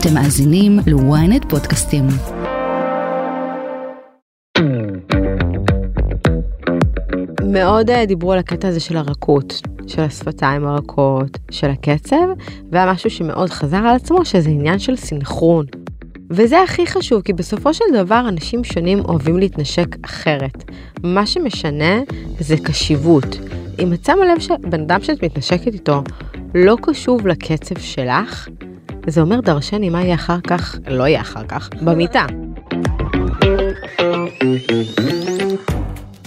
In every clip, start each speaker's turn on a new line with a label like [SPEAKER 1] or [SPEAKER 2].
[SPEAKER 1] אתם מאזינים ל-ynet פודקאסטים.
[SPEAKER 2] מאוד אה, דיברו על הקטע הזה של הרכות, של השפתיים הרכות, של הקצב, והיה משהו שמאוד חזר על עצמו, שזה עניין של סינכרון. וזה הכי חשוב, כי בסופו של דבר אנשים שונים אוהבים להתנשק אחרת. מה שמשנה זה קשיבות. אם את שמה לב שבן אדם שאת מתנשקת איתו לא קשוב לקצב שלך, זה אומר דרשני מה יהיה אחר כך, לא יהיה אחר כך, במיטה.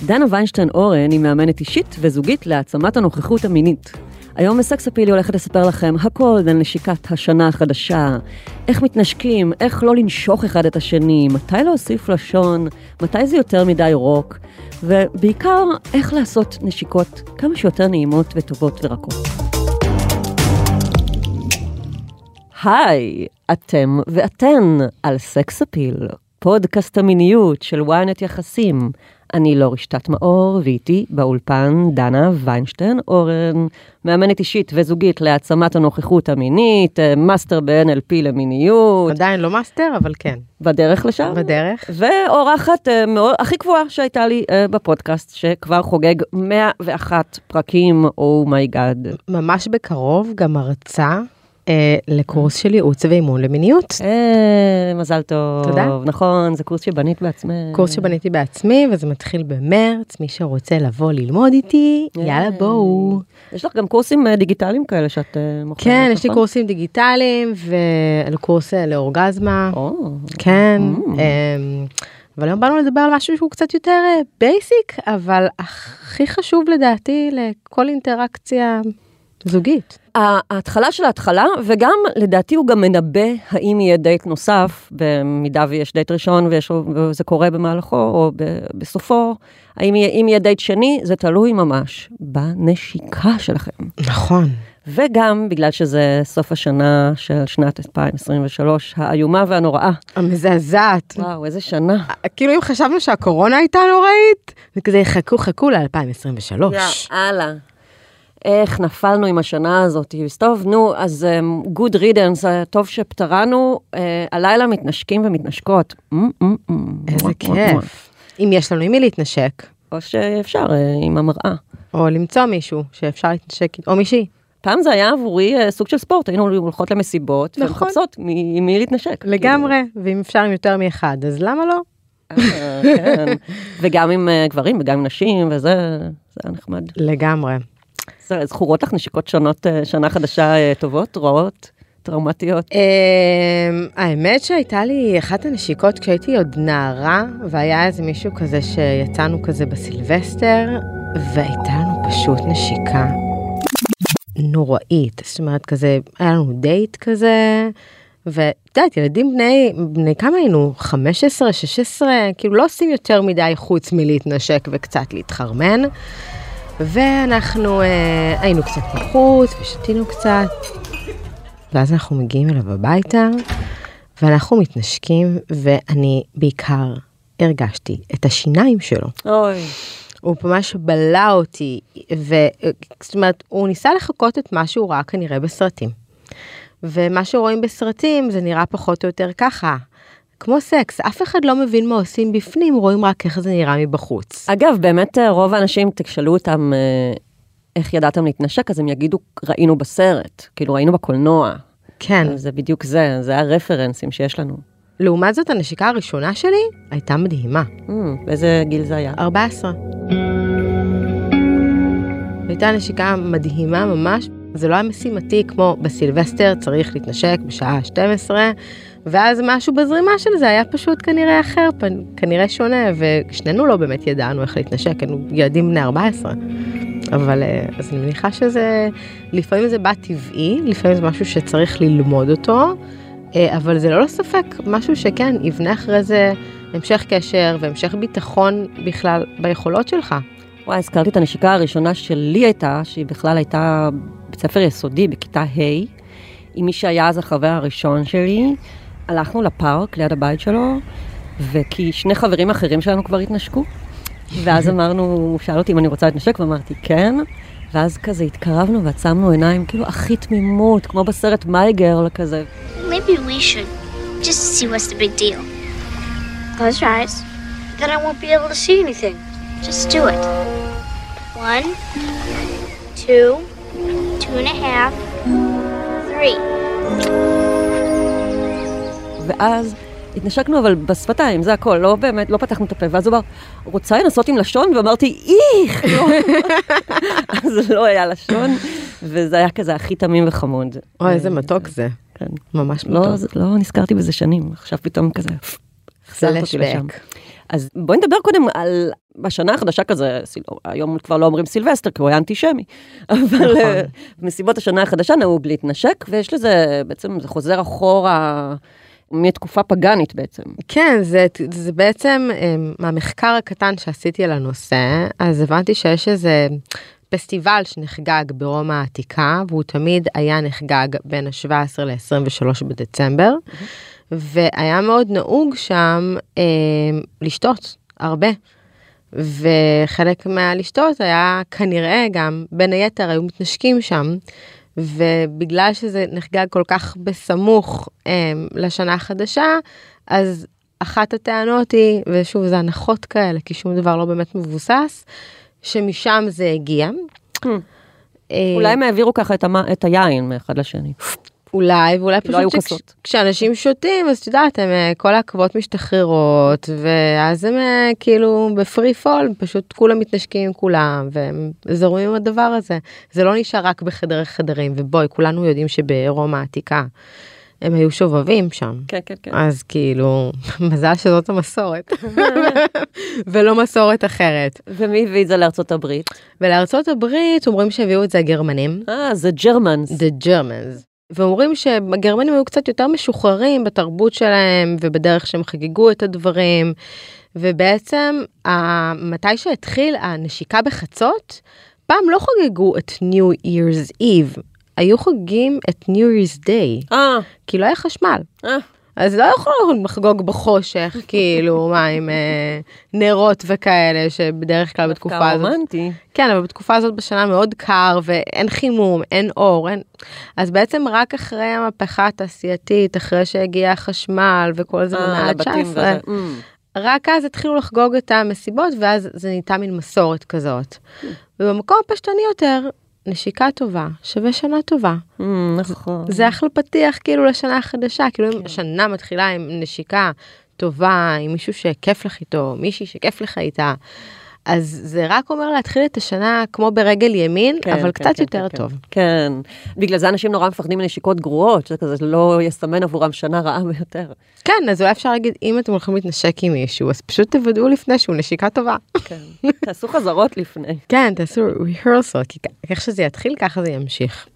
[SPEAKER 3] דנה ויינשטיין אורן היא מאמנת אישית וזוגית להעצמת הנוכחות המינית. היום בסקס אפיל היא הולכת לספר לכם הכל על נשיקת השנה החדשה, איך מתנשקים, איך לא לנשוך אחד את השני, מתי להוסיף לשון, מתי זה יותר מדי רוק, ובעיקר איך לעשות נשיקות כמה שיותר נעימות וטובות ורכות. היי, אתם ואתן על סקס אפיל, פודקאסט המיניות של ynet יחסים. אני לא רשתת מאור, ואיתי באולפן דנה ויינשטיין אורן, מאמנת אישית וזוגית להעצמת הנוכחות המינית, אה, מאסטר ב-NLP למיניות.
[SPEAKER 2] עדיין לא מאסטר, אבל כן.
[SPEAKER 3] בדרך לשם.
[SPEAKER 2] בדרך.
[SPEAKER 3] ואורחת אה, מאוד, הכי קבועה שהייתה לי אה, בפודקאסט, שכבר חוגג 101 פרקים, oh my God. Oh
[SPEAKER 2] ממש בקרוב גם הרצה אה, לקורס של ייעוץ ואימון למיניות.
[SPEAKER 3] אה, מזל טוב.
[SPEAKER 2] תודה.
[SPEAKER 3] נכון, זה קורס שבנית בעצמך.
[SPEAKER 2] קורס שבניתי בעצמי וזה מתחיל במרץ, מי שרוצה לבוא ללמוד איתי,
[SPEAKER 3] אה.
[SPEAKER 2] יאללה בואו.
[SPEAKER 3] יש לך גם קורסים אה, דיגיטליים כאלה שאת אה, מוכרת,
[SPEAKER 2] כן, יש לי
[SPEAKER 3] נכון?
[SPEAKER 2] קורסים דיגיטליים וקורס אה, לאורגזמה.
[SPEAKER 3] או,
[SPEAKER 2] כן.
[SPEAKER 3] Mm.
[SPEAKER 2] אמ, אבל היום באנו לדבר על משהו שהוא קצת יותר basic, אבל הכי חשוב לדעתי לכל אינטראקציה זוגית.
[SPEAKER 3] ההתחלה של ההתחלה, וגם לדעתי הוא גם מנבא האם יהיה דייט נוסף, במידה ויש דייט ראשון ויש, וזה קורה במהלכו או ב, בסופו, האם יהיה, אם יהיה דייט שני, זה תלוי ממש בנשיקה שלכם.
[SPEAKER 2] נכון.
[SPEAKER 3] וגם בגלל שזה סוף השנה של שנת 2023, האיומה והנוראה.
[SPEAKER 2] המזעזעת.
[SPEAKER 3] וואו, איזה שנה.
[SPEAKER 2] כאילו אם חשבנו שהקורונה הייתה נוראית, זה כזה חכו חכו ל-2023.
[SPEAKER 3] יאללה. איך נפלנו עם השנה הזאת. אז טוב, נו, אז גוד um, רידנס, טוב שפטרנו, uh, הלילה מתנשקים ומתנשקות. Mm, mm, mm.
[SPEAKER 2] איזה. כיף. אם יש לנו עם מי להתנשק,
[SPEAKER 3] או שאפשר uh, עם המראה.
[SPEAKER 2] או למצוא מישהו שאפשר להתנשק, או מישהי.
[SPEAKER 3] פעם זה היה עבורי uh, סוג של ספורט, היינו הולכות למסיבות,
[SPEAKER 2] נכון.
[SPEAKER 3] ומחפשות מ- עם מי להתנשק.
[SPEAKER 2] לגמרי, ואם אפשר עם יותר מאחד, אז למה לא?
[SPEAKER 3] אה, כן. וגם עם uh, גברים וגם עם נשים, וזה זה היה נחמד.
[SPEAKER 2] לגמרי.
[SPEAKER 3] זכורות לך נשיקות שונות, uh, שנה חדשה uh, טובות, רעות, טראומטיות?
[SPEAKER 2] אמ, האמת שהייתה לי אחת הנשיקות כשהייתי עוד נערה, והיה איזה מישהו כזה שיצאנו כזה בסילבסטר, והייתה לנו פשוט נשיקה נוראית. זאת אומרת, כזה, היה לנו דייט כזה, ואת יודעת, ילדים בני, בני כמה היינו? 15, 16, כאילו לא עושים יותר מדי חוץ מלהתנשק וקצת להתחרמן. ואנחנו אה, היינו קצת בחוץ ושתינו קצת, ואז אנחנו מגיעים אליו הביתה, ואנחנו מתנשקים, ואני בעיקר הרגשתי את השיניים שלו.
[SPEAKER 3] אוי.
[SPEAKER 2] הוא ממש בלע אותי, ו... זאת אומרת, הוא ניסה לחקות את מה שהוא ראה כנראה בסרטים. ומה שרואים בסרטים זה נראה פחות או יותר ככה. כמו סקס, אף אחד לא מבין מה עושים בפנים, רואים רק איך זה נראה מבחוץ.
[SPEAKER 3] אגב, באמת אה, רוב האנשים, תשאלו אותם אה, איך ידעתם להתנשק, אז הם יגידו, ראינו בסרט, כאילו ראינו בקולנוע.
[SPEAKER 2] כן.
[SPEAKER 3] זה בדיוק זה, זה הרפרנסים שיש לנו.
[SPEAKER 2] לעומת זאת, הנשיקה הראשונה שלי הייתה מדהימה.
[SPEAKER 3] Mm, באיזה גיל זה היה?
[SPEAKER 2] 14. הייתה נשיקה מדהימה ממש. זה לא היה משימתי כמו בסילבסטר צריך להתנשק בשעה 12 ואז משהו בזרימה של זה היה פשוט כנראה אחר כנראה שונה ושנינו לא באמת ידענו איך להתנשק היינו ילדים בני 14. אבל אה, אז אני מניחה שזה לפעמים זה בא טבעי לפעמים זה משהו שצריך ללמוד אותו אה, אבל זה ללא ספק משהו שכן יבנה אחרי זה המשך קשר והמשך ביטחון בכלל ביכולות שלך.
[SPEAKER 3] וואי, הזכרתי את הנשיקה הראשונה שלי הייתה, שהיא בכלל הייתה בית ספר יסודי בכיתה ה', עם מי שהיה אז החבר הראשון שלי. הלכנו לפארק ליד הבית שלו, וכי שני חברים אחרים שלנו כבר התנשקו. ואז אמרנו, הוא שאל אותי אם אני רוצה להתנשק, ואמרתי כן. ואז כזה התקרבנו ועצמנו עיניים, כאילו הכי תמימות, כמו בסרט מייגרל כזה.
[SPEAKER 4] מי maybe we should just see what's the big deal. Close your eyes. Then I won't be able to see anything. Just do it. One, two, two and a half, three.
[SPEAKER 3] ואז התנשקנו אבל בשפתיים, זה הכל, לא באמת, לא פתחנו את הפה, ואז הוא אמר, רוצה לנסות עם לשון? ואמרתי, איך! לא. אז לא היה לשון, וזה היה כזה הכי תמים וחמוד.
[SPEAKER 2] אוי, איזה מתוק זה.
[SPEAKER 3] כן.
[SPEAKER 2] ממש
[SPEAKER 3] לא,
[SPEAKER 2] מתוק.
[SPEAKER 3] לא נזכרתי בזה שנים, עכשיו פתאום כזה, החזרת אותי לשם.
[SPEAKER 2] פלשבק.
[SPEAKER 3] אז בואי נדבר קודם על, בשנה החדשה כזה, היום כבר לא אומרים סילבסטר, כי הוא היה אנטישמי, אבל אה, במסיבות השנה החדשה נהוג להתנשק, ויש לזה, בעצם זה חוזר אחורה מתקופה פגאנית בעצם.
[SPEAKER 2] כן, זה, זה בעצם אמ, מהמחקר הקטן שעשיתי על הנושא, אז הבנתי שיש איזה פסטיבל שנחגג ברומא העתיקה, והוא תמיד היה נחגג בין ה-17 ל-23 בדצמבר, והיה מאוד נהוג שם אמ, לשתות הרבה. וחלק מהלשתות היה כנראה גם, בין היתר היו מתנשקים שם, ובגלל שזה נחגג כל כך בסמוך אה, לשנה החדשה, אז אחת הטענות היא, ושוב זה הנחות כאלה, כי שום דבר לא באמת מבוסס, שמשם זה הגיע. אה,
[SPEAKER 3] אולי הם העבירו ככה את, המ... את היין מאחד לשני.
[SPEAKER 2] אולי, ואולי
[SPEAKER 3] לא היו
[SPEAKER 2] פשוט
[SPEAKER 3] כוסות.
[SPEAKER 2] כשאנשים שותים, אז את יודעת, הם, אה, כל העקבות משתחררות, ואז הם אה, כאילו בפרי פול, פשוט כולם מתנשקים עם כולם, והם זורמים עם הדבר הזה. זה לא נשאר רק בחדרי חדרים, ובואי, כולנו יודעים שברומא העתיקה הם היו שובבים שם.
[SPEAKER 3] כן, כן, כן.
[SPEAKER 2] אז כאילו, מזל שזאת המסורת, ולא מסורת אחרת.
[SPEAKER 3] ומי הביא את זה לארצות הברית?
[SPEAKER 2] ולארצות הברית אומרים שהביאו את זה הגרמנים.
[SPEAKER 3] אה, זה ג'רמנס.
[SPEAKER 2] The Germans. ואומרים שהגרמנים היו קצת יותר משוחררים בתרבות שלהם ובדרך שהם חגגו את הדברים. ובעצם מתי שהתחיל הנשיקה בחצות, פעם לא חגגו את New Year's Eve, היו חוגגים את New Year's Day,
[SPEAKER 3] אה,
[SPEAKER 2] כי לא היה חשמל.
[SPEAKER 3] אה.
[SPEAKER 2] אז לא יכולנו לחגוג בחושך, כאילו, מה, עם אה, נרות וכאלה, שבדרך כלל בתקופה
[SPEAKER 3] דווקא
[SPEAKER 2] הזאת...
[SPEAKER 3] רומנטי.
[SPEAKER 2] כן, אבל בתקופה הזאת בשנה מאוד קר ואין חימום, אין אור, אין... אז בעצם רק אחרי המהפכה התעשייתית, אחרי שהגיע החשמל וכל זה
[SPEAKER 3] אה,
[SPEAKER 2] במאה
[SPEAKER 3] לבתים
[SPEAKER 2] ה-19,
[SPEAKER 3] וזה. אמ.
[SPEAKER 2] רק אז התחילו לחגוג את המסיבות ואז זה נהייתה מין מסורת כזאת. ובמקום הפשטני יותר, נשיקה טובה שווה שנה טובה.
[SPEAKER 3] אמ, נכון.
[SPEAKER 2] זה אחלה פתיח כאילו לשנה החדשה, כאילו אם השנה מתחילה עם נשיקה טובה, עם מישהו שכיף לך איתו, מישהי שכיף לך איתה. אז זה רק אומר להתחיל את השנה כמו ברגל ימין,
[SPEAKER 3] כן,
[SPEAKER 2] אבל
[SPEAKER 3] כן,
[SPEAKER 2] קצת
[SPEAKER 3] כן,
[SPEAKER 2] יותר
[SPEAKER 3] כן,
[SPEAKER 2] טוב.
[SPEAKER 3] כן. בגלל זה אנשים נורא מפחדים מנשיקות גרועות, שזה כזה לא יסמן עבורם שנה רעה ביותר.
[SPEAKER 2] כן, אז אולי אפשר להגיד, אם אתם הולכים להתנשק עם מישהו, אז פשוט תוודאו לפני שהוא נשיקה טובה.
[SPEAKER 3] כן. תעשו חזרות לפני.
[SPEAKER 2] כן, תעשו rehearsal, כי איך שזה יתחיל, ככה זה ימשיך.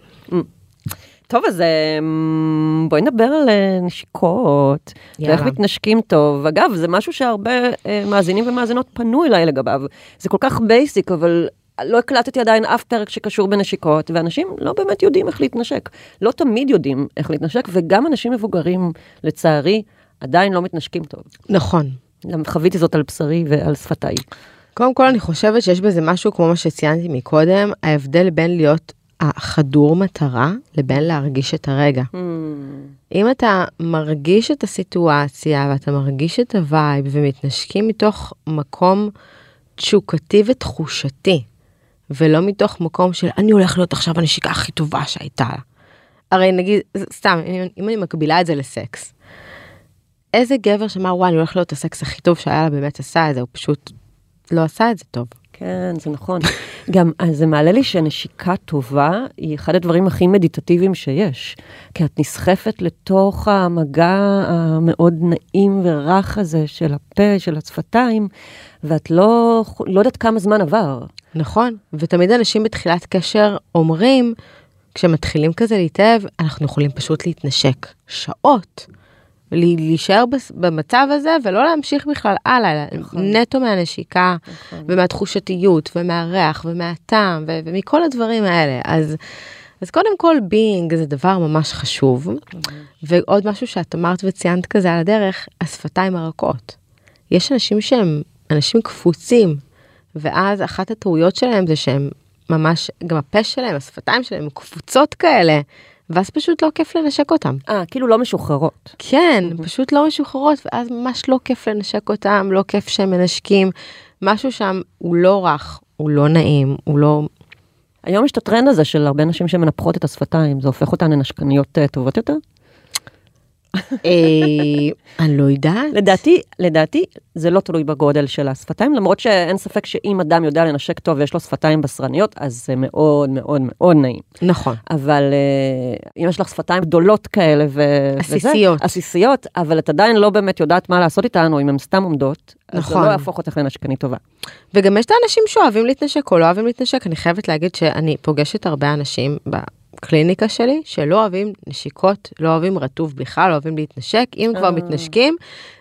[SPEAKER 3] טוב, אז אמ, בואי נדבר על אה, נשיקות, ואיך. מתנשקים טוב. אגב, זה משהו שהרבה אה, מאזינים ומאזינות פנו אליי לגביו. זה כל כך בייסיק, אבל לא הקלטתי עדיין אף פרק שקשור בנשיקות, ואנשים לא באמת יודעים איך להתנשק. לא תמיד יודעים איך להתנשק, וגם אנשים מבוגרים, לצערי, עדיין לא מתנשקים טוב.
[SPEAKER 2] נכון.
[SPEAKER 3] גם חוויתי זאת על בשרי ועל שפתיי.
[SPEAKER 2] קודם כל אני חושבת שיש בזה משהו כמו מה שציינתי מקודם, ההבדל בין להיות החדור מטרה לבין להרגיש את הרגע. אם אתה מרגיש את הסיטואציה ואתה מרגיש את ה vibe ומתנשקים מתוך מקום תשוקתי ותחושתי, ולא מתוך מקום של אני הולך להיות עכשיו הנשיקה הכי טובה שהייתה לה. הרי נגיד, סתם, אם, אם אני מקבילה את זה לסקס, איזה גבר שאמר וואי אני הולך להיות הסקס הכי טוב שהיה לה באמת עשה את זה, הוא פשוט לא עשה את זה טוב.
[SPEAKER 3] כן, זה נכון. גם אז זה מעלה לי שנשיקה טובה היא אחד הדברים הכי מדיטטיביים שיש. כי את נסחפת לתוך המגע המאוד נעים ורך הזה של הפה, של השפתיים, ואת לא, לא יודעת כמה זמן עבר.
[SPEAKER 2] נכון, ותמיד אנשים בתחילת קשר אומרים, כשמתחילים כזה להתאהב, אנחנו יכולים פשוט להתנשק שעות. להישאר במצב הזה ולא להמשיך בכלל הלאה,
[SPEAKER 3] נכון.
[SPEAKER 2] נטו מהנשיקה
[SPEAKER 3] נכון.
[SPEAKER 2] ומהתחושתיות ומהריח ומהטעם ו- ומכל הדברים האלה. אז, אז קודם כל being זה דבר ממש חשוב. ועוד משהו שאת אמרת וציינת כזה על הדרך, השפתיים הרכות. יש אנשים שהם אנשים קפוצים, ואז אחת הטעויות שלהם זה שהם ממש, גם הפה שלהם, השפתיים שלהם קפוצות כאלה, ואז פשוט לא כיף לנשק אותם.
[SPEAKER 3] אה, כאילו לא משוחררות.
[SPEAKER 2] כן, פשוט לא משוחררות, ואז ממש לא כיף לנשק אותם, לא כיף שהם מנשקים. משהו שם הוא לא רך, הוא לא נעים, הוא לא...
[SPEAKER 3] היום יש את הטרנד הזה של הרבה נשים שמנפחות את השפתיים, זה הופך אותן לנשקניות אה, טובות יותר?
[SPEAKER 2] אה, אני לא יודעת.
[SPEAKER 3] לדעתי, לדעתי זה לא תלוי בגודל של השפתיים, למרות שאין ספק שאם אדם יודע לנשק טוב ויש לו שפתיים בשרניות, אז זה מאוד מאוד מאוד נעים.
[SPEAKER 2] נכון.
[SPEAKER 3] אבל אה, אם יש לך שפתיים גדולות כאלה ו...
[SPEAKER 2] עסיסיות.
[SPEAKER 3] וזה, עסיסיות, אבל את עדיין לא באמת יודעת מה לעשות איתן, או אם הן סתם עומדות, אז
[SPEAKER 2] נכון.
[SPEAKER 3] זה לא יהפוך אותך לנשקנית טובה.
[SPEAKER 2] וגם יש את האנשים שאוהבים להתנשק או לא אוהבים להתנשק, אני חייבת להגיד שאני פוגשת הרבה אנשים בקליניקה שלי שלא אוהבים נשיקות, לא אוהבים רטוב בכלל, לא אוהבים להתנשק, אם כבר
[SPEAKER 3] אה.
[SPEAKER 2] מתנשקים,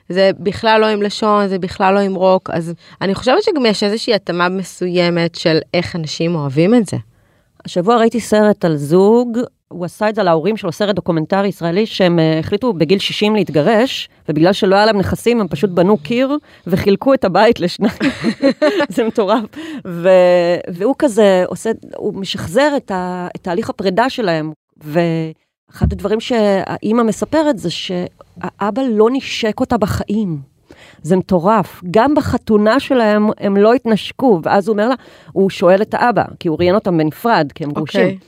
[SPEAKER 2] זה בכלל לא עם לשון, זה בכלל לא עם רוק, אז אני חושבת שגם יש איזושהי התאמה מסוימת של איך אנשים אוהבים את זה.
[SPEAKER 3] השבוע ראיתי סרט על זוג, הוא עשה את זה להורים שלו, סרט דוקומנטרי ישראלי, שהם אה, החליטו בגיל 60 להתגרש, ובגלל שלא היה להם נכסים, הם פשוט בנו קיר וחילקו את הבית לשניים. זה מטורף. ו... והוא כזה עושה, הוא משחזר את, ה... את תהליך הפרידה שלהם. ואחד הדברים שהאימא מספרת זה שהאבא לא נשק אותה בחיים. זה מטורף. גם בחתונה שלהם הם לא התנשקו, ואז הוא אומר לה, הוא שואל את האבא, כי הוא ראיין אותם בנפרד, כי הם גרושים.
[SPEAKER 2] אוקיי.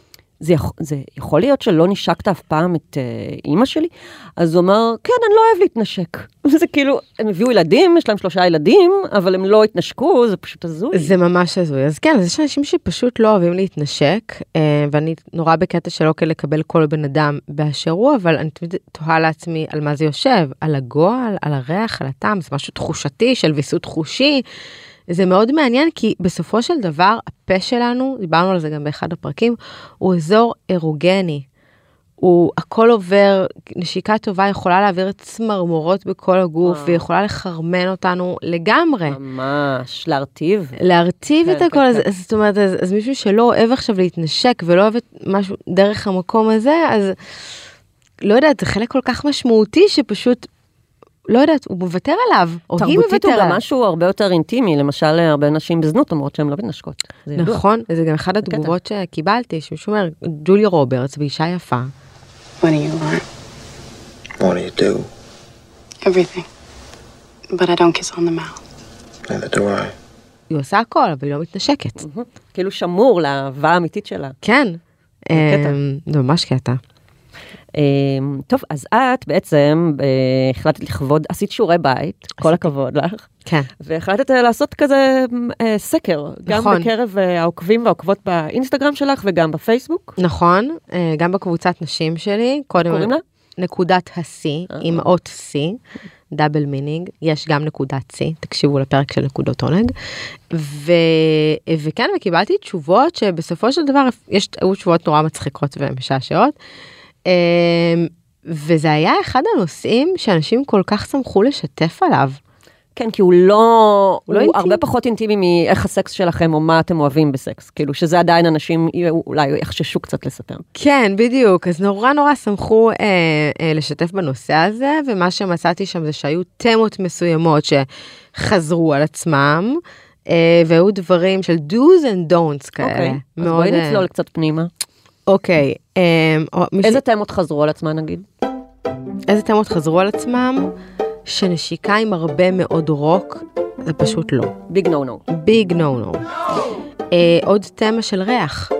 [SPEAKER 3] זה, יכול, זה יכול להיות שלא נשקת אף פעם את אה, אימא שלי? אז הוא אומר, כן, אני לא אוהב להתנשק. זה כאילו, הם הביאו ילדים, יש להם שלושה ילדים, אבל הם לא התנשקו, זה פשוט הזוי.
[SPEAKER 2] זה ממש הזוי. אז כן, אז יש אנשים שפשוט לא אוהבים להתנשק, אה, ואני נורא בקטע שלא כן לקבל כל בן אדם באשר הוא, אבל אני תמיד תוהה לעצמי על מה זה יושב, על הגועל, על הריח, על הטעם, זה משהו תחושתי של ויסות חושי. זה מאוד מעניין כי בסופו של דבר הפה שלנו, דיברנו על זה גם באחד הפרקים, הוא אזור אירוגני. הוא הכל עובר, נשיקה טובה יכולה להעביר צמרמורות בכל הגוף,
[SPEAKER 3] וואו.
[SPEAKER 2] ויכולה לחרמן אותנו לגמרי.
[SPEAKER 3] ממש, להרטיב.
[SPEAKER 2] להרטיב את
[SPEAKER 3] כן,
[SPEAKER 2] הכל,
[SPEAKER 3] כן,
[SPEAKER 2] אז,
[SPEAKER 3] כן.
[SPEAKER 2] אז זאת אומרת, אז, אז מישהו שלא אוהב עכשיו להתנשק ולא אוהב את משהו דרך המקום הזה, אז לא יודעת, זה חלק כל כך משמעותי שפשוט, לא יודעת, הוא מוותר עליו, או היא
[SPEAKER 3] תרבותית
[SPEAKER 2] מוותרת.
[SPEAKER 3] הוא גם משהו הרבה יותר אינטימי, למשל הרבה נשים בזנות אומרות שהן לא מתנשקות. זה.
[SPEAKER 2] נכון, זה גם אחד
[SPEAKER 3] בקטע.
[SPEAKER 2] התגובות שקיבלתי, שמישהו אומר, ג'וליה רוברטס ואישה יפה.
[SPEAKER 5] What do you want?
[SPEAKER 6] What do you do?
[SPEAKER 5] Everything. But I don't kiss on the mouth.
[SPEAKER 6] Neither do I.
[SPEAKER 2] היא עושה הכל, אבל היא לא מתנשקת.
[SPEAKER 3] כאילו שמור לאהבה האמיתית שלה.
[SPEAKER 2] כן,
[SPEAKER 3] קטע.
[SPEAKER 2] אמ, זה ממש קטע.
[SPEAKER 3] אמ, טוב, אז את בעצם אה, החלטת לכבוד, עשית שיעורי בית, כל הכבוד לך,
[SPEAKER 2] כן,
[SPEAKER 3] והחלטת לעשות כזה אה, סקר, גם
[SPEAKER 2] נכון.
[SPEAKER 3] בקרב אה, העוקבים והעוקבות באינסטגרם שלך וגם בפייסבוק.
[SPEAKER 2] נכון, אה, גם בקבוצת נשים שלי, קודם,
[SPEAKER 3] קוראים לה?
[SPEAKER 2] נקודת השיא,
[SPEAKER 3] אה.
[SPEAKER 2] עם אות C, double meaning, יש גם נקודת C, תקשיבו לפרק של נקודות עונג. ו... וכן, וקיבלתי תשובות שבסופו של דבר, יש, היו תשובות נורא מצחיקות ומשעשעות. אמ, וזה היה אחד הנושאים שאנשים כל כך שמחו לשתף עליו.
[SPEAKER 3] כן, כי הוא לא,
[SPEAKER 2] הוא
[SPEAKER 3] הוא,
[SPEAKER 2] לא.
[SPEAKER 3] הרבה פחות אינטימי מאיך הסקס שלכם או מה אתם אוהבים בסקס, כאילו שזה עדיין אנשים אולי יחששו קצת לספר.
[SPEAKER 2] כן, בדיוק. אז נורא נורא שמחו אה, אה, לשתף בנושא הזה, ומה שמצאתי שם זה שהיו תמות מסוימות שחזרו על עצמם, אה, והיו דברים של do's and don'ts כאלה.
[SPEAKER 3] אוקיי, אז בואי
[SPEAKER 2] אה,
[SPEAKER 3] נצלול קצת פנימה.
[SPEAKER 2] אוקיי. אה, ש-
[SPEAKER 3] איזה תמות חזרו על עצמן נגיד?
[SPEAKER 2] איזה תמות חזרו על עצמם? שנשיקה עם הרבה מאוד רוק, זה פשוט לא.
[SPEAKER 3] big no no.
[SPEAKER 2] big no no. עוד תמה של ריח.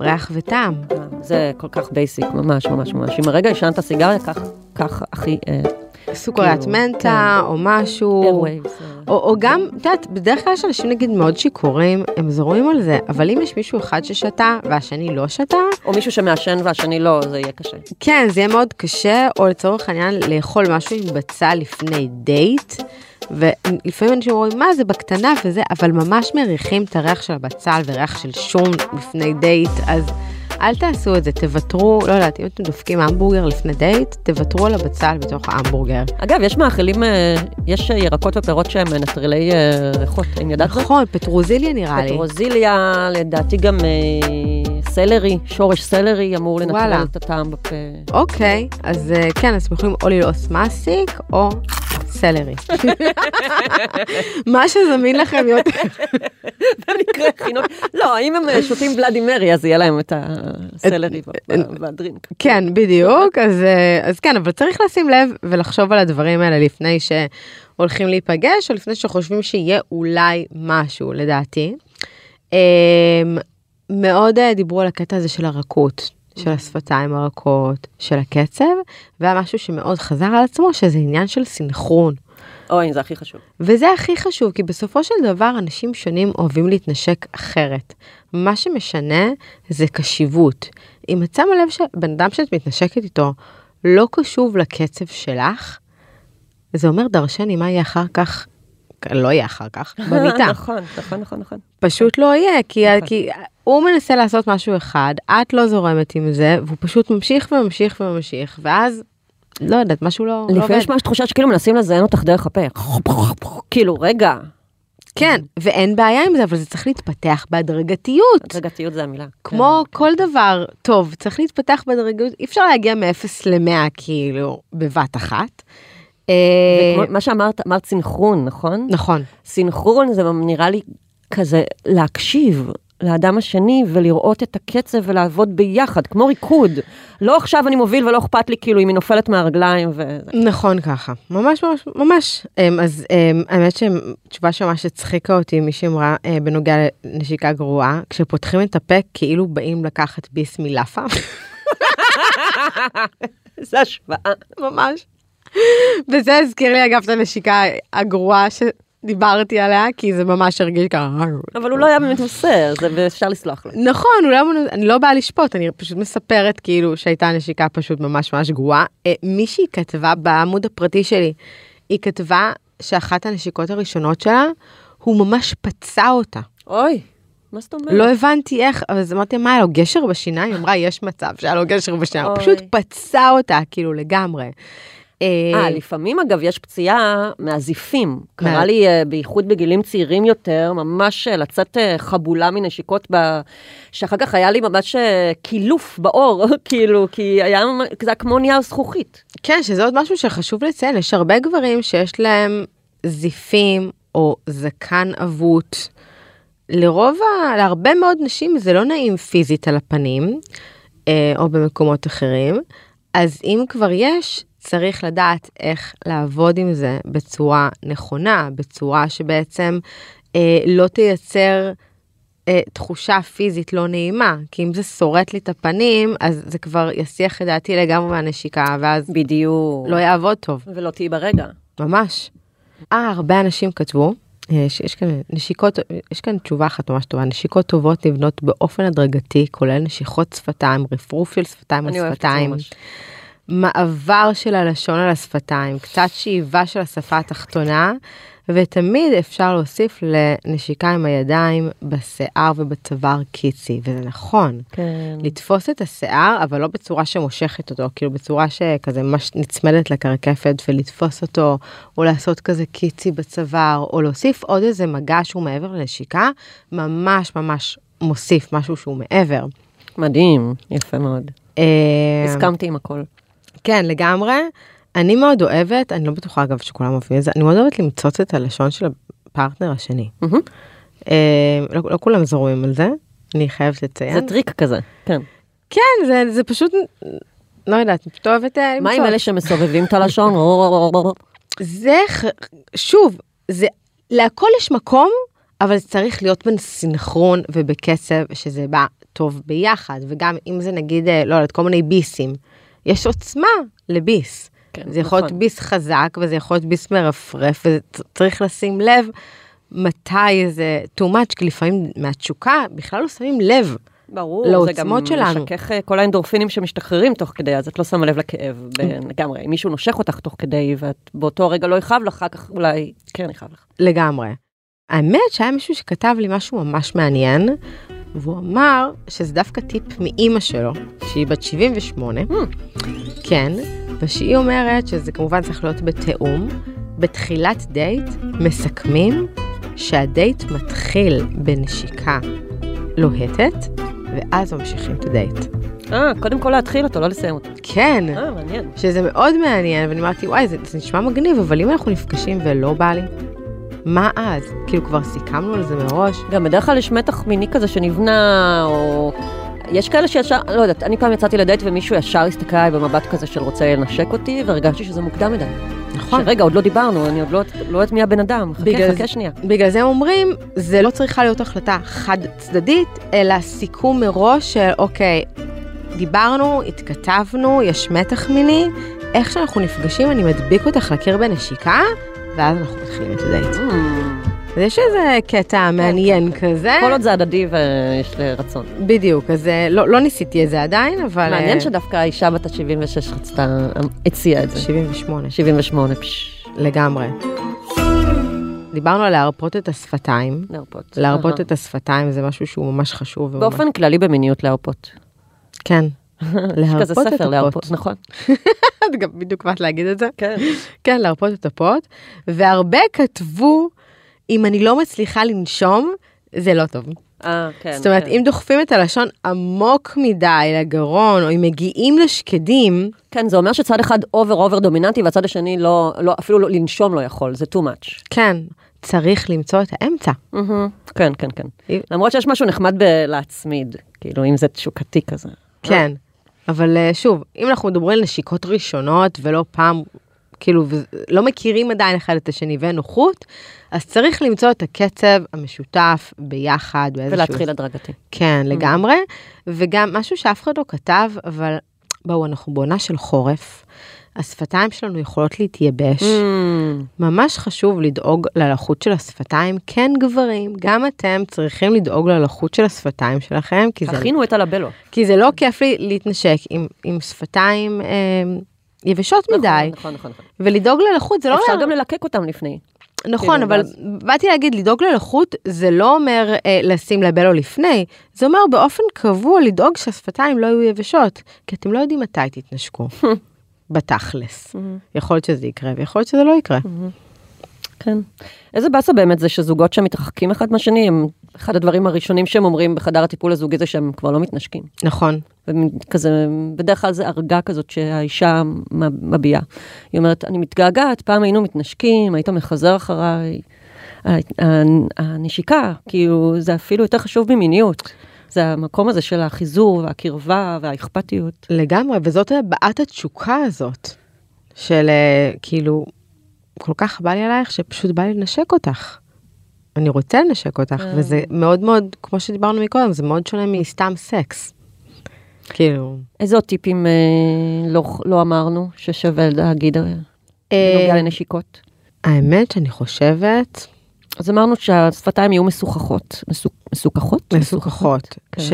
[SPEAKER 2] ריח וטעם.
[SPEAKER 3] זה כל כך basic, ממש ממש ממש. אם הרגע עישנת סיגריה, כך, כך הכי... אה,
[SPEAKER 2] סוכריית
[SPEAKER 3] כאילו,
[SPEAKER 2] מנטה, או משהו. או, או גם, את יודעת, בדרך כלל יש אנשים נגיד מאוד שיכורים, הם זורמים על זה, אבל אם יש מישהו אחד ששתה והשני לא שתה,
[SPEAKER 3] או מישהו שמעשן והשני לא, זה יהיה קשה.
[SPEAKER 2] כן, זה יהיה מאוד קשה, או לצורך העניין לאכול משהו עם בצל לפני דייט, ולפעמים אנשים אומרים, מה זה בקטנה וזה, אבל ממש מריחים את הריח של הבצל וריח של שום לפני דייט, אז אל תעשו את זה, תוותרו, לא יודעת, אם אתם דופקים המבורגר לפני דייט, תוותרו על הבצל בתוך ההמבורגר.
[SPEAKER 3] אגב, יש מאכלים, אה, יש אה, ירקות ופירות שהם אה, נטרלי ריחות, אם ידעת?
[SPEAKER 2] נכון, פטרוזיליה נראה לי.
[SPEAKER 3] פטרוזיליה, לדעתי גם סלרי, שורש סלרי אמור. לנטרל את הטעם בפה.
[SPEAKER 2] אוקיי, אז כן, אז אתם יכולים או ללעוס מסיק, או סלרי. מה שזמין לכם יותר.
[SPEAKER 3] במקרה חינוך. לא, אם הם אה, שותים ולדימרי, אז יהיה להם את הסלרי ב- והדרינק.
[SPEAKER 2] כן, בדיוק, אז, אה, אז כן, אבל צריך לשים לב ולחשוב על הדברים האלה לפני שהולכים להיפגש, או לפני שחושבים שיהיה אולי משהו, לדעתי. אמ, מאוד אה, דיברו על הקטע הזה של הרכות, של השפתיים הרכות, של הקצב, והיה משהו שמאוד חזר על עצמו, שזה עניין של סינכרון.
[SPEAKER 3] אוי, זה הכי חשוב.
[SPEAKER 2] וזה הכי חשוב, כי בסופו של דבר אנשים שונים אוהבים להתנשק אחרת. מה שמשנה זה קשיבות. אם את שמה לב שבן אדם שאת מתנשקת איתו לא קשוב לקצב שלך, זה אומר דרשני מה יהיה אחר כך, לא יהיה אחר כך, במיטה.
[SPEAKER 3] נכון, נכון, נכון, נכון.
[SPEAKER 2] פשוט לא יהיה, כי,
[SPEAKER 3] נכון.
[SPEAKER 2] כי הוא מנסה לעשות משהו אחד, את לא זורמת עם זה, והוא פשוט ממשיך וממשיך וממשיך, ואז, לא יודעת, משהו לא, לא עובד.
[SPEAKER 3] לפעמים יש ממש תחושה שכאילו מנסים לזיין אותך דרך הפה. כאילו, רגע,
[SPEAKER 2] כן, ואין בעיה עם זה, אבל זה צריך להתפתח בהדרגתיות.
[SPEAKER 3] הדרגתיות זה המילה.
[SPEAKER 2] כמו
[SPEAKER 3] כן.
[SPEAKER 2] כל דבר טוב, צריך להתפתח בהדרגתיות, אי אפשר להגיע מ-0 ל-100 כאילו בבת אחת. אה,
[SPEAKER 3] מה שאמרת, אמרת סינכרון, נכון?
[SPEAKER 2] נכון,
[SPEAKER 3] סינכרון זה נראה לי כזה להקשיב לאדם השני ולראות את הקצב ולעבוד ביחד, כמו ריקוד. לא עכשיו אני מוביל ולא אכפת לי כאילו אם היא נופלת מהרגליים ו...
[SPEAKER 2] נכון ככה, ממש ממש ממש. אמ, אז אמ, האמת שתשובה שממש הצחיקה אותי, מישהי אמרה אה, בנוגע לנשיקה גרועה, כשפותחים את הפה כאילו באים לקחת ביס מלאפה,
[SPEAKER 3] זה השוואה.
[SPEAKER 2] ממש. וזה הזכיר לי אגב את הנשיקה הגרועה שדיברתי עליה, כי זה ממש הרגיש ככה.
[SPEAKER 3] אבל הוא לא היה באמת עושה, זה ואפשר לסלוח לו.
[SPEAKER 2] נכון, אולי אני לא באה לשפוט, אני פשוט מספרת כאילו שהייתה נשיקה פשוט ממש ממש גרועה. אה, מישהי כתבה בעמוד הפרטי שלי, היא כתבה שאחת הנשיקות הראשונות שלה, הוא ממש פצע אותה.
[SPEAKER 3] אוי, מה זאת אומרת?
[SPEAKER 2] לא הבנתי איך, אז אמרתי, מה היה לו גשר בשיניים? היא אמרה, יש מצב שהיה לו גשר בשיניים, הוא פשוט. פצע אותה, כאילו לגמרי.
[SPEAKER 3] אה, לפעמים אגב יש פציעה מהזיפים.
[SPEAKER 2] מה-
[SPEAKER 3] קרה לי, אה, בייחוד בגילים צעירים יותר, ממש אה, לצאת אה, חבולה מנשיקות, ב... שאחר כך היה לי ממש אה, קילוף בעור, כאילו, כי היה, זה היה כמו נייר זכוכית.
[SPEAKER 2] כן, שזה עוד משהו שחשוב לציין, יש הרבה גברים שיש להם זיפים או זקן אבוט. לרוב, ה... להרבה מאוד נשים זה לא נעים פיזית על הפנים, אה, או במקומות אחרים, אז אם כבר יש, צריך לדעת איך לעבוד עם זה בצורה נכונה, בצורה שבעצם אה, לא תייצר אה, תחושה פיזית לא נעימה, כי אם זה שורט לי את הפנים, אז זה כבר יסיח את דעתי לגמרי מהנשיקה, ואז
[SPEAKER 3] בדיוק.
[SPEAKER 2] לא יעבוד טוב,
[SPEAKER 3] ולא תהיי ברגע.
[SPEAKER 2] ממש. אה, הרבה אנשים כתבו, אה, שיש כאן נשיקות, יש כאן תשובה אחת ממש טובה, נשיקות טובות נבנות באופן הדרגתי, כולל נשיכות שפתיים, רפרוף של שפתיים על
[SPEAKER 3] אני אוהבת את זה
[SPEAKER 2] שפתיים. מעבר של הלשון על השפתיים, קצת שאיבה של השפה התחתונה, ותמיד אפשר להוסיף לנשיקה עם הידיים בשיער ובצוואר קיצי, וזה נכון.
[SPEAKER 3] כן.
[SPEAKER 2] לתפוס את השיער, אבל לא בצורה שמושכת אותו, כאילו בצורה שכזה ממש נצמדת לקרקפת ולתפוס אותו, או לעשות כזה קיצי בצוואר, או להוסיף עוד איזה מגע שהוא מעבר לנשיקה, ממש ממש מוסיף משהו שהוא מעבר.
[SPEAKER 3] מדהים, יפה מאוד.
[SPEAKER 2] אה,
[SPEAKER 3] הסכמתי עם הכל.
[SPEAKER 2] כן, לגמרי. אני מאוד אוהבת, אני לא בטוחה אגב שכולם אוהבים את זה, אני מאוד אוהבת למצוץ את הלשון של הפרטנר השני.
[SPEAKER 3] מהמם.
[SPEAKER 2] אה, לא, לא כולם זורמים על זה, אני חייבת לציין.
[SPEAKER 3] זה טריק כזה, כן.
[SPEAKER 2] כן, זה, זה פשוט, לא יודעת, פשוט אוהבת אה,
[SPEAKER 3] מה עם. אלה שמסובבים את הלשון?
[SPEAKER 2] זה, שוב, זה, להכל יש מקום, אבל זה צריך להיות בסנכרון ובקצב, שזה בא טוב ביחד, וגם אם זה נגיד, אה, לא יודעת, כל מיני ביסים, יש עוצמה לביס.
[SPEAKER 3] כן,
[SPEAKER 2] זה יכול להיות
[SPEAKER 3] נכון.
[SPEAKER 2] ביס חזק, וזה יכול להיות ביס מרפרף, וצריך לשים לב מתי זה too much, כי לפעמים מהתשוקה בכלל לא שמים לב.
[SPEAKER 3] ברור,
[SPEAKER 2] לעוצמות
[SPEAKER 3] זה גם. משכך אה, כל האנדורפינים שמשתחררים תוך כדי, אז את לא שמה לב לכאב לגמרי. אם מישהו נושך אותך תוך כדי, ואת באותו רגע לא יכאב לך, אחר כך אולי כן יכאב לך.
[SPEAKER 2] לגמרי. האמת שהיה מישהו שכתב לי משהו ממש מעניין, והוא אמר שזה דווקא טיפ מאימא שלו, שהיא בת 78, כן, ושהיא אומרת שזה כמובן צריך להיות בתיאום. בתחילת דייט מסכמים שהדייט מתחיל בנשיקה לוהטת, ואז ממשיכים את הדייט.
[SPEAKER 3] אה, קודם כל להתחיל אותו, לא לסיים אותו.
[SPEAKER 2] כן.
[SPEAKER 3] אה, מעניין.
[SPEAKER 2] שזה מאוד מעניין, ואני אמרתי, וואי, זה, זה נשמע מגניב, אבל אם אנחנו נפגשים ולא בא לי, מה אז? כאילו, כבר סיכמנו על זה מראש.
[SPEAKER 3] גם בדרך כלל יש מתח מיני כזה שנבנה, או... יש כאלה שישר, לא יודעת, אני פעם יצאתי לדייט ומישהו ישר הסתכל עליי במבט כזה של רוצה לנשק אותי, והרגשתי שזה מוקדם מדי.
[SPEAKER 2] נכון.
[SPEAKER 3] שרגע, עוד לא דיברנו, אני עוד לא לא יודעת מי הבן אדם. חכה,
[SPEAKER 2] בגלל
[SPEAKER 3] חכה שנייה.
[SPEAKER 2] בגלל זה אומרים, זה לא צריכה להיות החלטה חד צדדית, אלא סיכום מראש של, אוקיי, דיברנו, התכתבנו, יש מתח מיני, איך שאנחנו נפגשים אני מדביק אותך לקיר בנשיקה, ואז אנחנו מתחילים את הדייט. אז יש איזה קטע מעניין כזה.
[SPEAKER 3] כל עוד זה הדדי ויש רצון.
[SPEAKER 2] בדיוק, אז אה, לא, לא ניסיתי את זה עדיין, אבל...
[SPEAKER 3] מעניין
[SPEAKER 2] אה,
[SPEAKER 3] שדווקא האישה בת ה-76 רצתה, הציעה את זה.
[SPEAKER 2] 78,
[SPEAKER 3] 78, פשש,
[SPEAKER 2] לגמרי. דיברנו על להרפות את השפתיים.
[SPEAKER 3] להרפות.
[SPEAKER 2] להרפות. את השפתיים זה משהו שהוא ממש חשוב.
[SPEAKER 3] באופן כללי במיניות להרפות.
[SPEAKER 2] כן. להרפות את הפות.
[SPEAKER 3] להרפות, נכון.
[SPEAKER 2] את גם בדיוק באת להגיד את זה.
[SPEAKER 3] כן.
[SPEAKER 2] כן, להרפות את הפות. והרבה כתבו, אם אני לא מצליחה לנשום, זה לא טוב.
[SPEAKER 3] אה, כן.
[SPEAKER 2] זאת אומרת,
[SPEAKER 3] כן.
[SPEAKER 2] אם דוחפים את הלשון עמוק מדי לגרון, או אם מגיעים לשקדים,
[SPEAKER 3] כן, זה אומר שצד אחד over over דומיננטי והצד השני לא, לא, אפילו לא, לנשום לא יכול, זה too much.
[SPEAKER 2] כן, צריך למצוא את האמצע.
[SPEAKER 3] כן, כן, כן. למרות שיש משהו נחמד בלהצמיד, כאילו, אם זה תשוקתי כזה.
[SPEAKER 2] כן, אבל אה, שוב, אם אנחנו מדברים על נשיקות ראשונות ולא פעם, כאילו, לא מכירים עדיין אחד את השני ואין נוחות, אז צריך למצוא את הקצב המשותף ביחד. באיזשהו-
[SPEAKER 3] ולהתחיל הדרגתי.
[SPEAKER 2] כן, לגמרי. וגם משהו שאף אחד לא כתב, אבל בואו, אנחנו בעונה של חורף, השפתיים שלנו יכולות להתייבש.
[SPEAKER 3] Mm.
[SPEAKER 2] ממש חשוב לדאוג ללחות של השפתיים. כן, גברים, גם אתם צריכים לדאוג ללחות של השפתיים שלכם, כי זה,
[SPEAKER 3] תכינו את הלבלו.
[SPEAKER 2] כי זה לא כיף לי להתנשק עם, עם שפתיים אה, יבשות מדי,
[SPEAKER 3] נכון, נכון, נכון.
[SPEAKER 2] ולדאוג ללחות זה לא
[SPEAKER 3] אפשר
[SPEAKER 2] אומר...
[SPEAKER 3] גם ללקק אותם לפני.
[SPEAKER 2] נכון,
[SPEAKER 3] כאילו,
[SPEAKER 2] אבל
[SPEAKER 3] ואז-
[SPEAKER 2] באתי להגיד, לדאוג ללחות זה לא אומר אה, לשים לבלו לפני, זה אומר באופן קבוע לדאוג שהשפתיים לא יהיו יבשות, כי אתם לא יודעים מתי תתנשקו. בתכלס. יכול להיות שזה יקרה ויכול להיות שזה לא יקרה.
[SPEAKER 3] כן. איזה באסה באמת זה שזוגות שמתרחקים אחד מהשני, הם אחד הדברים הראשונים שהם אומרים בחדר הטיפול הזוגי זה שהם כבר לא מתנשקים.
[SPEAKER 2] נכון.
[SPEAKER 3] כזה, בדרך כלל זה הרגה כזאת שהאישה מביעה. היא אומרת, אני מתגעגעת, פעם היינו מתנשקים, היית מחזר אחריי. הנשיקה, כאילו, זה אפילו יותר חשוב ממיניות. זה המקום הזה של החיזור והקרבה והאכפתיות.
[SPEAKER 2] לגמרי, וזאת הבעת התשוקה הזאת, של אה, כאילו, כל כך בא לי עלייך שפשוט בא לי לנשק אותך. אני רוצה לנשק אותך,
[SPEAKER 3] אה.
[SPEAKER 2] וזה מאוד מאוד, כמו שדיברנו מקודם, זה מאוד שונה מסתם סקס. כאילו,
[SPEAKER 3] איזה עוד טיפים אה, לא, לא אמרנו ששווה להגיד אה, בנוגע
[SPEAKER 2] אה,
[SPEAKER 3] לנשיקות?
[SPEAKER 2] האמת שאני חושבת,
[SPEAKER 3] אז אמרנו שהשפתיים יהיו משוחחות. מסו- מסוכחות?
[SPEAKER 2] מסוכחות.
[SPEAKER 3] כן.
[SPEAKER 2] ש...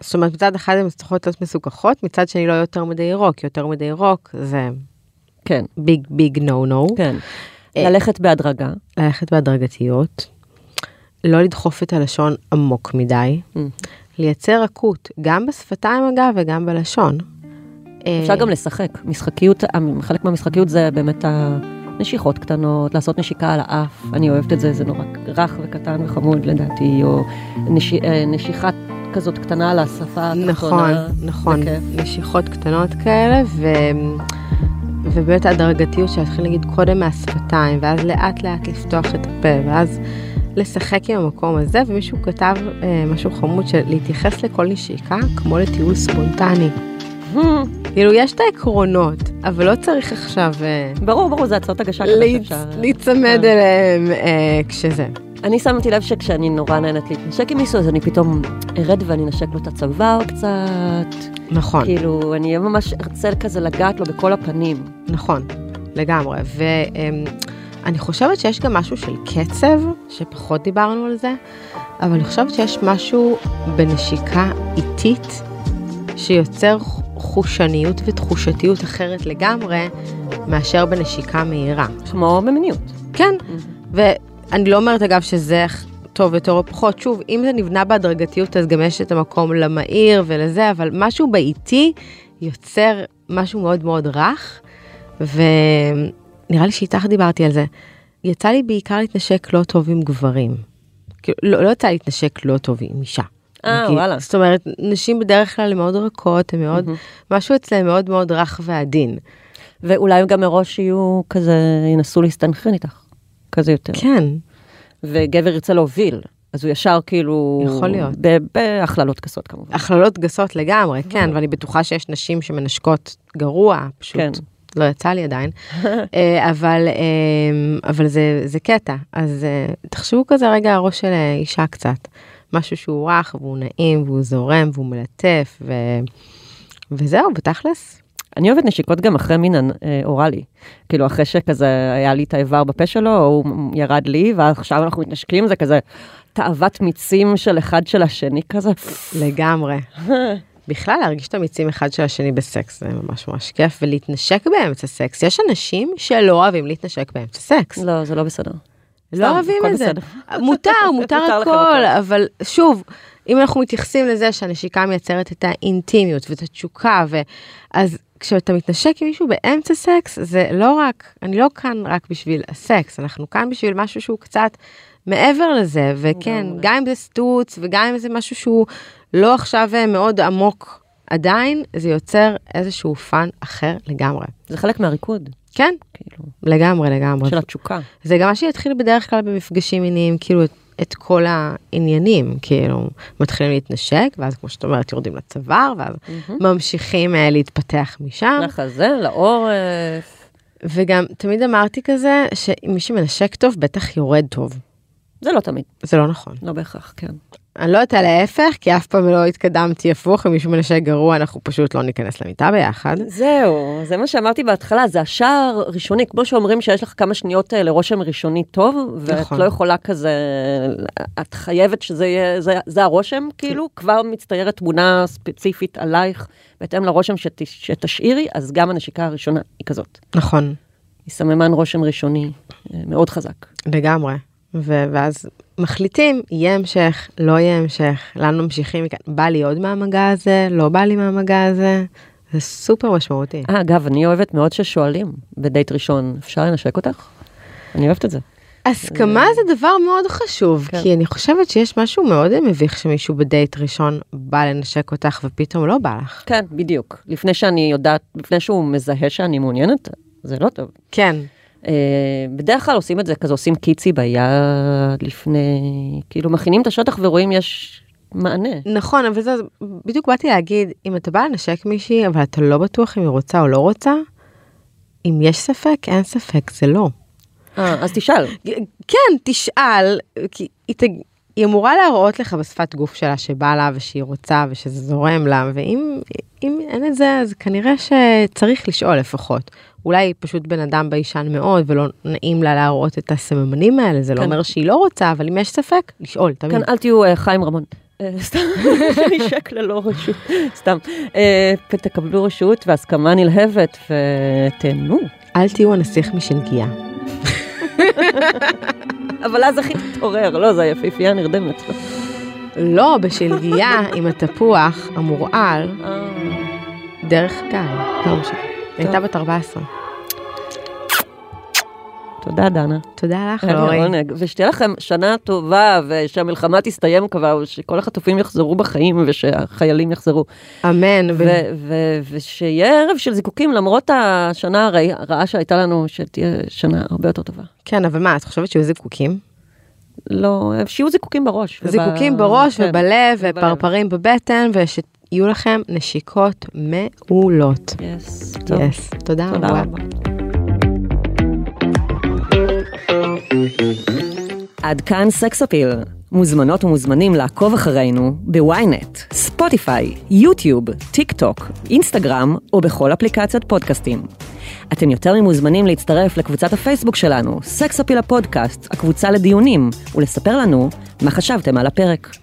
[SPEAKER 2] זאת אומרת, מצד אחד הן צריכות להיות מסוכחות, מצד שני לא יותר מדי ירוק, יותר מדי ירוק זה
[SPEAKER 3] כן,
[SPEAKER 2] ביג ביג נו נו.
[SPEAKER 3] כן.
[SPEAKER 2] אה.
[SPEAKER 3] ללכת בהדרגה.
[SPEAKER 2] ללכת בהדרגתיות, לא לדחוף את הלשון עמוק מדי,
[SPEAKER 3] Mm.
[SPEAKER 2] לייצר רכות, גם בשפתיים אגב וגם בלשון.
[SPEAKER 3] אפשר
[SPEAKER 2] אה,
[SPEAKER 3] גם לשחק. משחקיות, אה, חלק מהמשחקיות זה באמת הנשיכות קטנות, לעשות נשיקה על האף. אני אוהבת את זה, זה נורא רך וקטן וחמוד לדעתי, או נש... אה, נשיכה כזאת קטנה על השפה התחתונה.
[SPEAKER 2] נכון, נכון. נשיכות קטנות כאלה, ו... ובאמת ההדרגתיות שלהתחיל נגיד קודם מהשפתיים, ואז לאט לאט לפתוח את הפה, ואז לשחק עם המקום הזה, ומישהו כתב אה, משהו חמוד של להתייחס לכל נשיקה כמו לטיול ספונטני. כאילו יש את העקרונות, אבל לא צריך עכשיו אה,
[SPEAKER 3] ברור, ברור, זה הצעות הגשה כזה שאפשר...
[SPEAKER 2] להיצמד
[SPEAKER 3] כן.
[SPEAKER 2] אליהם אה, כשזה.
[SPEAKER 3] אני שמתי לב שכשאני נורא נהנית להתנשק עם מישהו, אז אני פתאום ארד ואני אנשק לו את הצוואר קצת.
[SPEAKER 2] נכון.
[SPEAKER 3] כאילו, אני ממש ארצה כזה לגעת לו בכל הפנים.
[SPEAKER 2] נכון, לגמרי. ואני חושבת שיש גם משהו של קצב, שפחות דיברנו על זה, אבל אני חושבת שיש משהו בנשיקה איטית, שיוצר חושניות ותחושתיות אחרת לגמרי, מאשר בנשיקה מהירה.
[SPEAKER 3] כמו במיניות.
[SPEAKER 2] כן, ואני לא אומרת אגב שזה טוב יותר או פחות, שוב, אם זה נבנה בהדרגתיות אז גם יש את המקום למהיר ולזה, אבל משהו באיטי יוצר משהו מאוד מאוד רך, ונראה לי שאיתך דיברתי על זה. יצא לי בעיקר להתנשק לא טוב עם גברים. כאילו, לא, לא יצא להתנשק לא טוב עם אישה.
[SPEAKER 3] אה. וואלה.
[SPEAKER 2] זאת אומרת, נשים בדרך כלל הן מאוד רכות, הן מאוד, משהו אצלהן מאוד מאוד רך ועדין.
[SPEAKER 3] ואולי גם מראש יהיו כזה, ינסו להסתנכרן איתך, כזה יותר.
[SPEAKER 2] כן,
[SPEAKER 3] וגבר ירצה להוביל, אז הוא ישר כאילו...
[SPEAKER 2] יכול להיות.
[SPEAKER 3] ב- בהכללות גסות כמובן.
[SPEAKER 2] הכללות גסות לגמרי, כן, ואני בטוחה שיש נשים שמנשקות גרוע, פשוט
[SPEAKER 3] כן.
[SPEAKER 2] לא יצא לי עדיין, אה, אבל, אה, אבל זה, זה קטע, אז אה, תחשבו כזה רגע הראש של אה, אישה קצת, משהו שהוא רך והוא נעים והוא זורם והוא מלטף, ו... וזהו, בתכלס.
[SPEAKER 3] אני אוהבת נשיקות גם אחרי מין אה, אוראלי. כאילו אחרי שכזה היה לי את האיבר בפה שלו, הוא ירד לי, ועכשיו אנחנו מתנשקים, זה כזה תאוות מיצים של אחד של השני כזה.
[SPEAKER 2] לגמרי. בכלל להרגיש את המיצים אחד של השני בסקס זה ממש ממש כיף ולהתנשק באמצע סקס יש אנשים שלא אוהבים להתנשק באמצע סקס
[SPEAKER 3] לא, זה לא בסדר.
[SPEAKER 2] לא אוהבים את זה. מותר מותר הכל. אבל שוב אם אנחנו מתייחסים לזה שהנשיקה מייצרת את האינטימיות ואת התשוקה ואז כשאתה מתנשק עם מישהו באמצע סקס זה לא רק אני לא כאן רק בשביל הסקס אנחנו כאן בשביל משהו שהוא קצת מעבר לזה וכן. גם אם זה סטוץ וגם אם זה משהו שהוא לא עכשיו אה, מאוד עמוק עדיין זה יוצר איזשהו פן אחר לגמרי
[SPEAKER 3] זה חלק מהריקוד,
[SPEAKER 2] כן
[SPEAKER 3] כאילו,
[SPEAKER 2] לגמרי לגמרי
[SPEAKER 3] של התשוקה.
[SPEAKER 2] זה גם מה שיתחיל בדרך כלל במפגשים מיניים, כאילו את, את כל העניינים, כאילו מתחילים להתנשק, ואז כמו שאת אומרת יורדים לצוואר, ואז ממשיכים uh, להתפתח משם,
[SPEAKER 3] לחזה, לעורף.
[SPEAKER 2] וגם תמיד אמרתי כזה, שאם מי שמנשק טוב בטח יורד טוב.
[SPEAKER 3] זה לא תמיד,
[SPEAKER 2] זה לא נכון.
[SPEAKER 3] לא בהכרח, כן.
[SPEAKER 2] אני לא יודעת על ההפך, כי אף פעם לא התקדמתי הפוך, אם מישהו מנשק גרוע אנחנו פשוט לא ניכנס למיטה ביחד.
[SPEAKER 3] זהו, זה מה שאמרתי בהתחלה, זה השער ראשוני, כמו שאומרים שיש לך כמה שניות אה, לרושם ראשוני טוב, ואת
[SPEAKER 2] נכון.
[SPEAKER 3] לא יכולה כזה, את חייבת שזה יהיה, זה, זה הרושם, כאילו, כבר מצטיירת תמונה ספציפית עלייך, בהתאם לרושם שת, שתשאירי, אז גם הנשיקה הראשונה היא כזאת.
[SPEAKER 2] נכון,
[SPEAKER 3] היא סממן רושם ראשוני אה, מאוד חזק.
[SPEAKER 2] לגמרי. ואז מחליטים, יהיה המשך, לא יהיה המשך, לאן ממשיכים מכאן, בא לי עוד מהמגע הזה, לא בא לי מהמגע הזה, זה סופר משמעותי.
[SPEAKER 3] אה, אגב, אני אוהבת מאוד ששואלים בדייט ראשון, אפשר לנשק אותך? אני אוהבת את זה.
[SPEAKER 2] הסכמה זה דבר מאוד חשוב,
[SPEAKER 3] כן.
[SPEAKER 2] כי אני חושבת שיש משהו מאוד מביך שמישהו בדייט ראשון בא לנשק אותך ופתאום לא בא לך.
[SPEAKER 3] כן, בדיוק. לפני שאני יודעת, לפני שהוא מזהה שאני מעוניינת, זה לא טוב.
[SPEAKER 2] כן,
[SPEAKER 3] בדרך כלל עושים את זה כזה, עושים קיצי ביד לפני, כאילו מכינים את השטח ורואים יש מענה.
[SPEAKER 2] נכון, אבל זה, בדיוק באתי להגיד, אם אתה בא לנשק מישהי, אבל אתה לא בטוח אם היא רוצה או לא רוצה, אם יש ספק, אין ספק, זה לא.
[SPEAKER 3] אה, אז תשאל.
[SPEAKER 2] כן, תשאל, כי היא, תג... היא אמורה להראות לך בשפת גוף שלה שבא לה ושהיא רוצה ושזה זורם לה, ואם אם אין את זה, אז כנראה שצריך לשאול לפחות. אולי היא פשוט בן אדם ביישן מאוד ולא נעים לה להראות את הסממנים האלה, זה לא
[SPEAKER 3] כן.
[SPEAKER 2] אומר שהיא לא רוצה, אבל אם יש ספק, לשאול, תמיד.
[SPEAKER 3] כן, אל תהיו אה, חיים רמון. אה, סתם, נשק ללא רשות, סתם. אה, תקבלו רשות והסכמה נלהבת ותהנו.
[SPEAKER 2] אל תהיו הנסיך משלגיה.
[SPEAKER 3] אבל אז הכי תתעורר, לא, זה היפהפייה נרדמת.
[SPEAKER 2] לא, בשלגיה עם התפוח המורעל, דרך אגב, לא משנה. היא הייתה בת 14.
[SPEAKER 3] תודה, דנה.
[SPEAKER 2] תודה לך, לורי.
[SPEAKER 3] עונג. ושתהיה לכם שנה טובה, ושהמלחמה תסתיים כבר, ושכל החטופים יחזרו בחיים, ושהחיילים יחזרו.
[SPEAKER 2] אמן. ו-
[SPEAKER 3] ו- ו- ושיהיה ערב של זיקוקים, למרות השנה הרע- הרעה שהייתה לנו, שתהיה שנה הרבה יותר טובה.
[SPEAKER 2] כן, אבל מה, את חושבת שיהיו זיקוקים?
[SPEAKER 3] לא, שיהיו זיקוקים בראש.
[SPEAKER 2] זיקוקים בראש
[SPEAKER 3] כן,
[SPEAKER 2] ובלב
[SPEAKER 3] ובלב.
[SPEAKER 2] ופרפרים בבטן ושיהיו לכם נשיקות מעולות.
[SPEAKER 3] יס, טוב.
[SPEAKER 2] יס, תודה
[SPEAKER 3] תודה
[SPEAKER 2] רבה.
[SPEAKER 3] רבה. עד כאן סקס אפיל. מוזמנות ומוזמנים לעקוב אחרינו ב ynet, ספוטיפיי, יוטיוב, טיק טוק, אינסטגרם או בכל אפליקציות פודקאסטים. אתם יותר ממוזמנים להצטרף לקבוצת הפייסבוק שלנו, sex appeal הפודקאסט, הקבוצה לדיונים, ולספר לנו מה חשבתם על הפרק.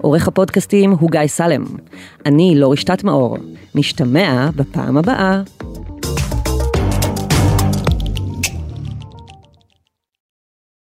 [SPEAKER 3] עורך הפודקאסטים הוא גיא סלם. אני לורי רשתת מאור. נשתמע בפעם הבאה.